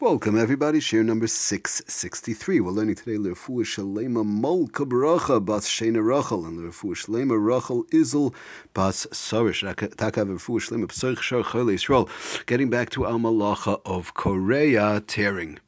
Welcome, everybody. Share number 663. We're learning today Lerfuah Shalema Molka Baracha Bas Shena Rachel and Lerfuah Shalema Rachel Izel Bas Sarish. Takav Lerfuah Shalema Psarch Shar Yisrael. Getting back to Al Malacha of Kore'a tearing.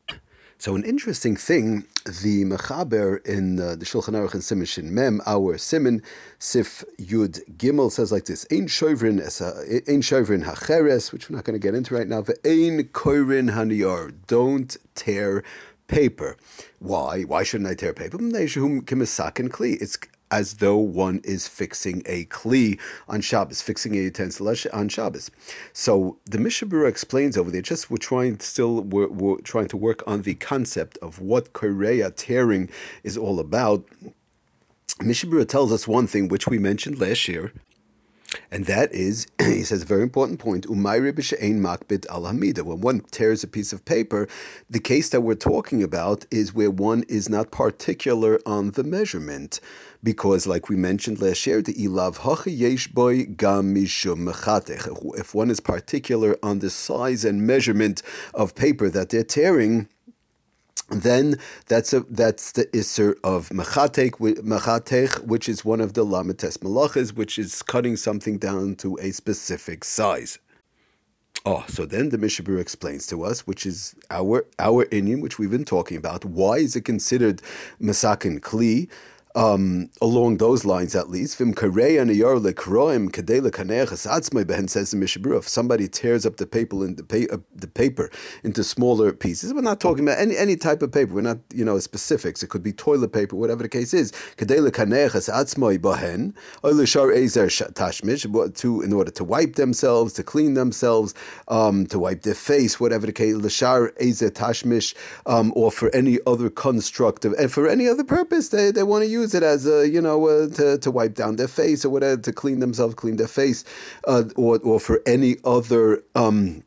So an interesting thing, the Mechaber in uh, the Shulchan Aruch and Siman Shin Mem, our Siman, Sif Yud Gimel says like this: Ein shovrin ein shovrin hacheres, which we're not going to get into right now. Ein koirin haniyar, don't tear paper. Why? Why shouldn't I tear paper? It's as though one is fixing a kli on Shabbos, fixing a utensil on Shabbos. So the Mishnah Berurah explains over there. Just we're trying still we're, we're trying to work on the concept of what Kore'a tearing is all about. Mishnah Berurah tells us one thing which we mentioned last year, and that is, he says, a very important point. makbid al hamida. When one tears a piece of paper, the case that we're talking about is where one is not particular on the measurement. Because, like we mentioned last year, the ilav If one is particular on the size and measurement of paper that they're tearing, then that's a that's the iser of mechatech, which is one of the lamites malachas, which is cutting something down to a specific size. Oh, so then the Mishabur explains to us, which is our our Indian, which we've been talking about. Why is it considered masakin kli? Um, along those lines at least. If somebody tears up the paper, in the, pa- uh, the paper into smaller pieces, we're not talking about any, any type of paper. We're not, you know, specifics. It could be toilet paper, whatever the case is. To, in order to wipe themselves, to clean themselves, um, to wipe their face, whatever the case, tashmish, um, or for any other constructive, and for any other purpose they, they want to use use it as a you know uh, to, to wipe down their face or whatever to clean themselves, clean their face, uh, or or for any other. Um,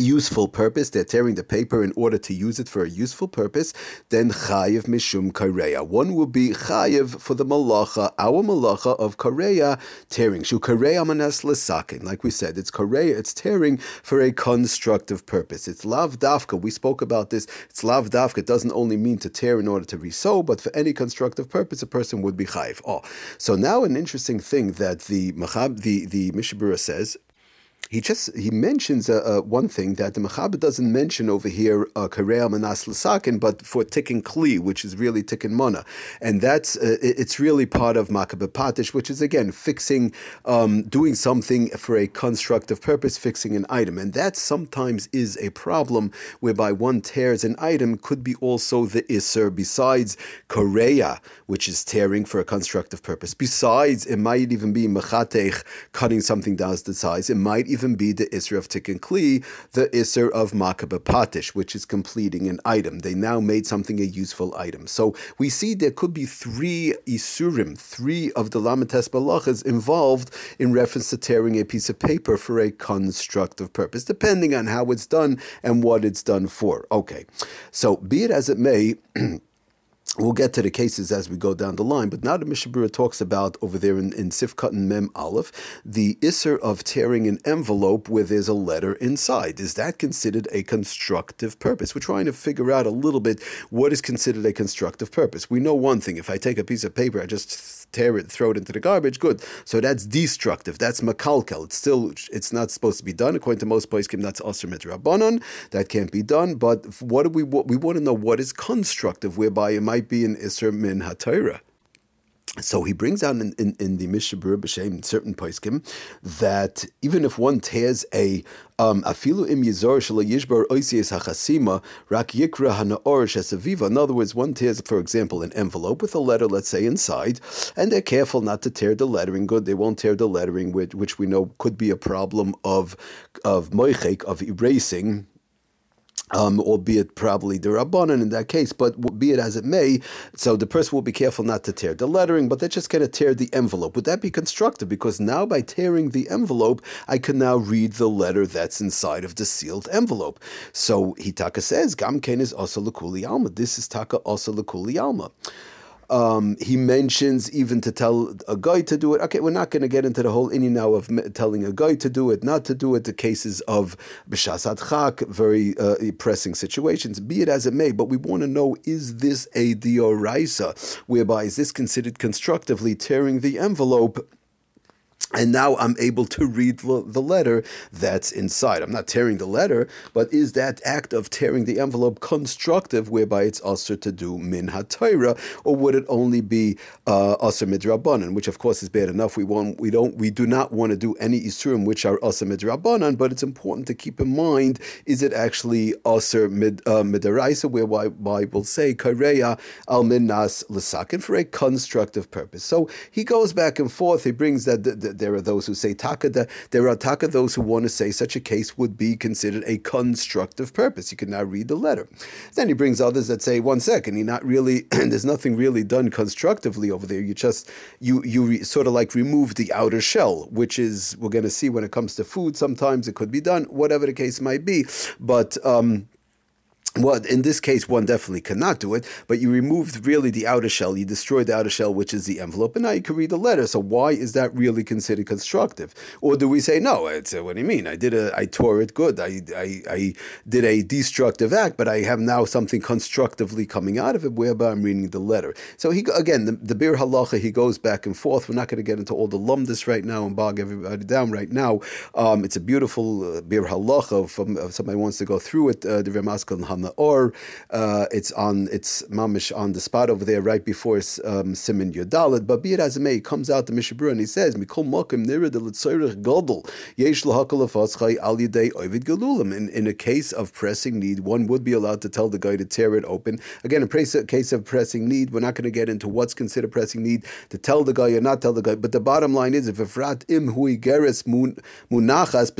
useful purpose, they're tearing the paper in order to use it for a useful purpose, then chayiv mishum kareya. One would be chayiv for the malacha, our malacha of kareya, tearing. Shu kareya manas lesakin. Like we said, it's kareya, it's tearing for a constructive purpose. It's lav dafka. We spoke about this. It's lav dafka. It doesn't only mean to tear in order to resew, but for any constructive purpose, a person would be chayiv. Oh, so now an interesting thing that the machab, the the Mishnah Berurah says he just he mentions uh, uh, one thing that the Mechaber doesn't mention over here uh, Kareya Manas Lasakin, but for Tikkun Kli, which is really Tikkun Mana, and that's uh, it's really part of Makeh Bapatish, which is again fixing, um, doing something for a constructive purpose, fixing an item, and that sometimes is a problem whereby one tears an item could be also the Isser besides Kore'a, which is tearing for a constructive purpose. Besides, it might even be Mechatech, cutting something down to size. It might even be the Isser of Tikkun Kli, the Isser of Makeh Bapatish, which is completing an item. They now made something a useful item. So we see there could be three Isurim, three of the Lamates Balachas involved in reference to tearing a piece of paper for a constructive purpose, depending on how it's done and what it's done for. Okay, so be it as it may, We'll get to the cases as we go down the line, but now the Mishnah Berurah talks about over there in, in Sifkat and Mem Aleph, the Isser of tearing an envelope where there's a letter inside. Is that considered a constructive purpose? We're trying to figure out a little bit what is considered a constructive purpose. We know one thing if I take a piece of paper, I just tear it, throw it into the garbage, good. So that's destructive. That's makalkel. It's still, it's not supposed to be done. According to most poskim, that's asr mitrabanon. That can't be done. But what do we, what, we want to know what is constructive, whereby it might be an isser min hatayra. So he brings out in, in, in the Mishabur B'Shem certain poskim that even if one tears a um, afilu im yizor shelo yishbar oisies hachasima rak yikra hanaor shesaviva. In other words, one tears, for example, an envelope with a letter, let's say inside, and they're careful not to tear the lettering. Good, they won't tear the lettering, which, which we know could be a problem of of moichek of erasing um, albeit probably the Rabbanan in that case, but be it as it may, so the person will be careful not to tear the lettering, but they're just going to tear the envelope. Would that be constructive? Because now by tearing the envelope, I can now read the letter that's inside of the sealed envelope. So Hitaka says, Gamken is also Lakuli Alma. This is Taka also Lakuli Alma. Um, he mentions even to tell a guy to do it. Okay, we're not going to get into the whole inning now of telling a guy to do it, not to do it. The cases of b'shasat chak, very uh, pressing situations. Be it as it may, but we want to know: is this a dioraisa, whereby is this considered constructively tearing the envelope? And now I'm able to read the letter that's inside. I'm not tearing the letter, but is that act of tearing the envelope constructive, whereby it's usher to do min hatayra, or would it only be uh, usher midrabanan, which of course is bad enough. We want, we don't, we do not want to do any isurim which are usher midrabanan, but it's important to keep in mind: is it actually usher mid uh, midaraisa, whereby Bible say kareya al minnas lesakin for a constructive purpose. So he goes back and forth. He brings that. The, there are those who say takada. There are taka those who want to say such a case would be considered a constructive purpose. You can now read the letter. Then he brings others that say, one second, you're not really. there's nothing really done constructively over there. You just you you re, sort of like remove the outer shell, which is we're going to see when it comes to food. Sometimes it could be done, whatever the case might be, but. Um, well, in this case, one definitely cannot do it, but you removed really the outer shell. You destroyed the outer shell, which is the envelope, and now you can read the letter. So why is that really considered constructive? Or do we say no? It's uh, what do you mean? I did a, I tore it good. I, I, I did a destructive act, but I have now something constructively coming out of it, whereby I'm reading the letter. So he again, the, the Biur Halacha, he goes back and forth. We're not going to get into all the lumdis right now and bog everybody down right now. Um, it's a beautiful uh, Biur Halacha. From uh, somebody wants to go through it, uh, the Ramaskal the or uh, it's on it's mamish on the spot over there right before um, Simon Yodalit. But be it may, comes out the Mishabur and he says, "Mikol makim nira de litzayrich gadol yesh al yedei ovid galulim." In in a case of pressing need, one would be allowed to tell the guy to tear it open. Again, in a case of pressing need, we're not going to get into what's considered pressing need to tell the guy or not tell the guy. But the bottom line is, if efrat im hui munachas.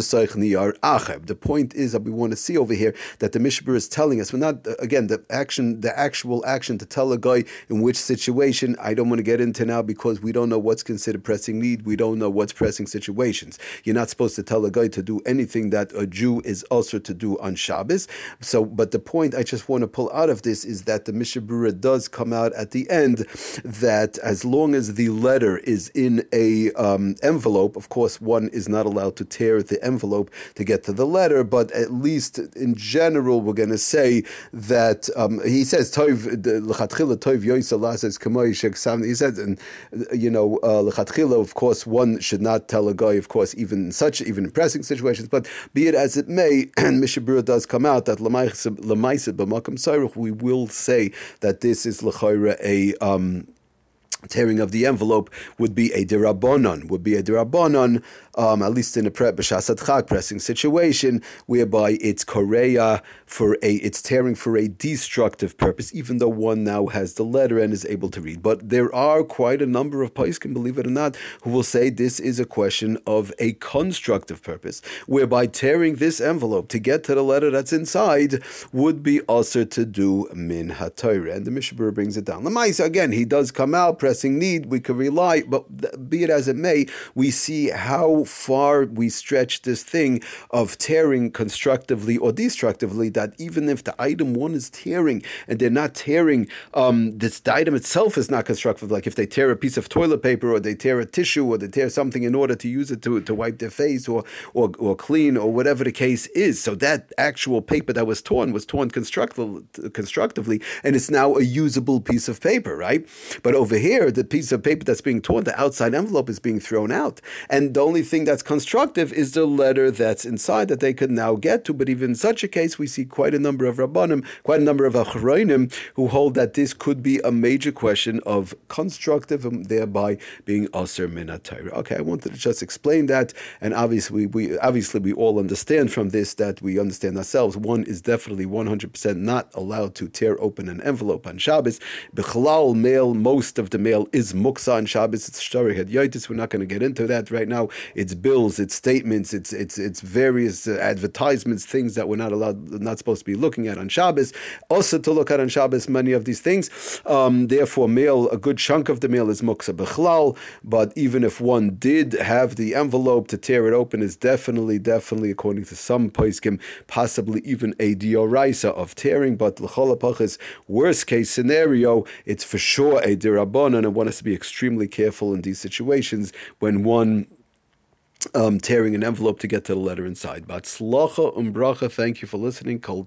The point is that we want to see over here that the Mishabur is telling telling us. We're not again the action, the actual action to tell a guy in which situation. I don't want to get into now because we don't know what's considered pressing need. We don't know what's pressing situations. You're not supposed to tell a guy to do anything that a Jew is also to do on Shabbos. So, but the point I just want to pull out of this is that the Mishnah Berurah does come out at the end that as long as the letter is in a um, envelope, of course, one is not allowed to tear the envelope to get to the letter, but at least in general, we're going to say that um, he says Tov lechatchila Yoisala says Kamoy Sheksam. He says, and you know uh, lechatchila, of course, one should not tell a guy, of course, even in such even in pressing situations. But be it as it may, and Mishnah Berurah does come out that we will say that this is lechayra a. Um, tearing of the envelope would be a derabonon, would be a derabonon, um, at least in a pre- chag pressing situation, whereby it's korea for a, it's tearing for a destructive purpose, even though one now has the letter and is able to read. But there are quite a number of can believe it or not, who will say this is a question of a constructive purpose, whereby tearing this envelope to get to the letter that's inside would be also to do min hatayra. And the Mishabur brings it down. The Lamaisa, again, he does come out, pressing need, we could rely, but be it as it may, we see how far we stretch this thing of tearing constructively or destructively that even if the item one is tearing and they're not tearing, um, this the item itself is not constructive. Like if they tear a piece of toilet paper or they tear a tissue or they tear something in order to use it to, to wipe their face or, or, or clean or whatever the case is. So that actual paper that was torn was torn constructively and it's now a usable piece of paper, right? But over here, the piece of paper that's being torn, the outside envelope is being thrown out. And the only thing that's constructive is the letter that's inside that they could now get to. But even in such a case, we see quite a number of Rabbanim, quite a number of Achroinim who hold that this could be a major question of constructive and thereby being Aser Minatayra. Okay, I wanted to just explain that, and obviously we obviously we all understand from this that we understand ourselves. One is definitely 100% not allowed to tear open an envelope on Shabbos. Bechalal male, most of the mail is muksa on Shabbos. It's hadyotis. We're not going to get into that right now. It's bills, it's statements, it's it's it's various uh, advertisements, things that we're not allowed, not supposed to be looking at on Shabbos. Also to look at on Shabbos, many of these things. Um, therefore, mail, a good chunk of the mail is muksa bechlal. But even if one did have the envelope to tear it open, is definitely, definitely, according to some poiskim, possibly even a dioraisa of tearing. But l'cholapach worst case scenario, it's for sure a dirabon, and one has to be extremely careful in these situations when one um, tearing an envelope to get to the letter inside. But slacha umbracha, thank you for listening. Kol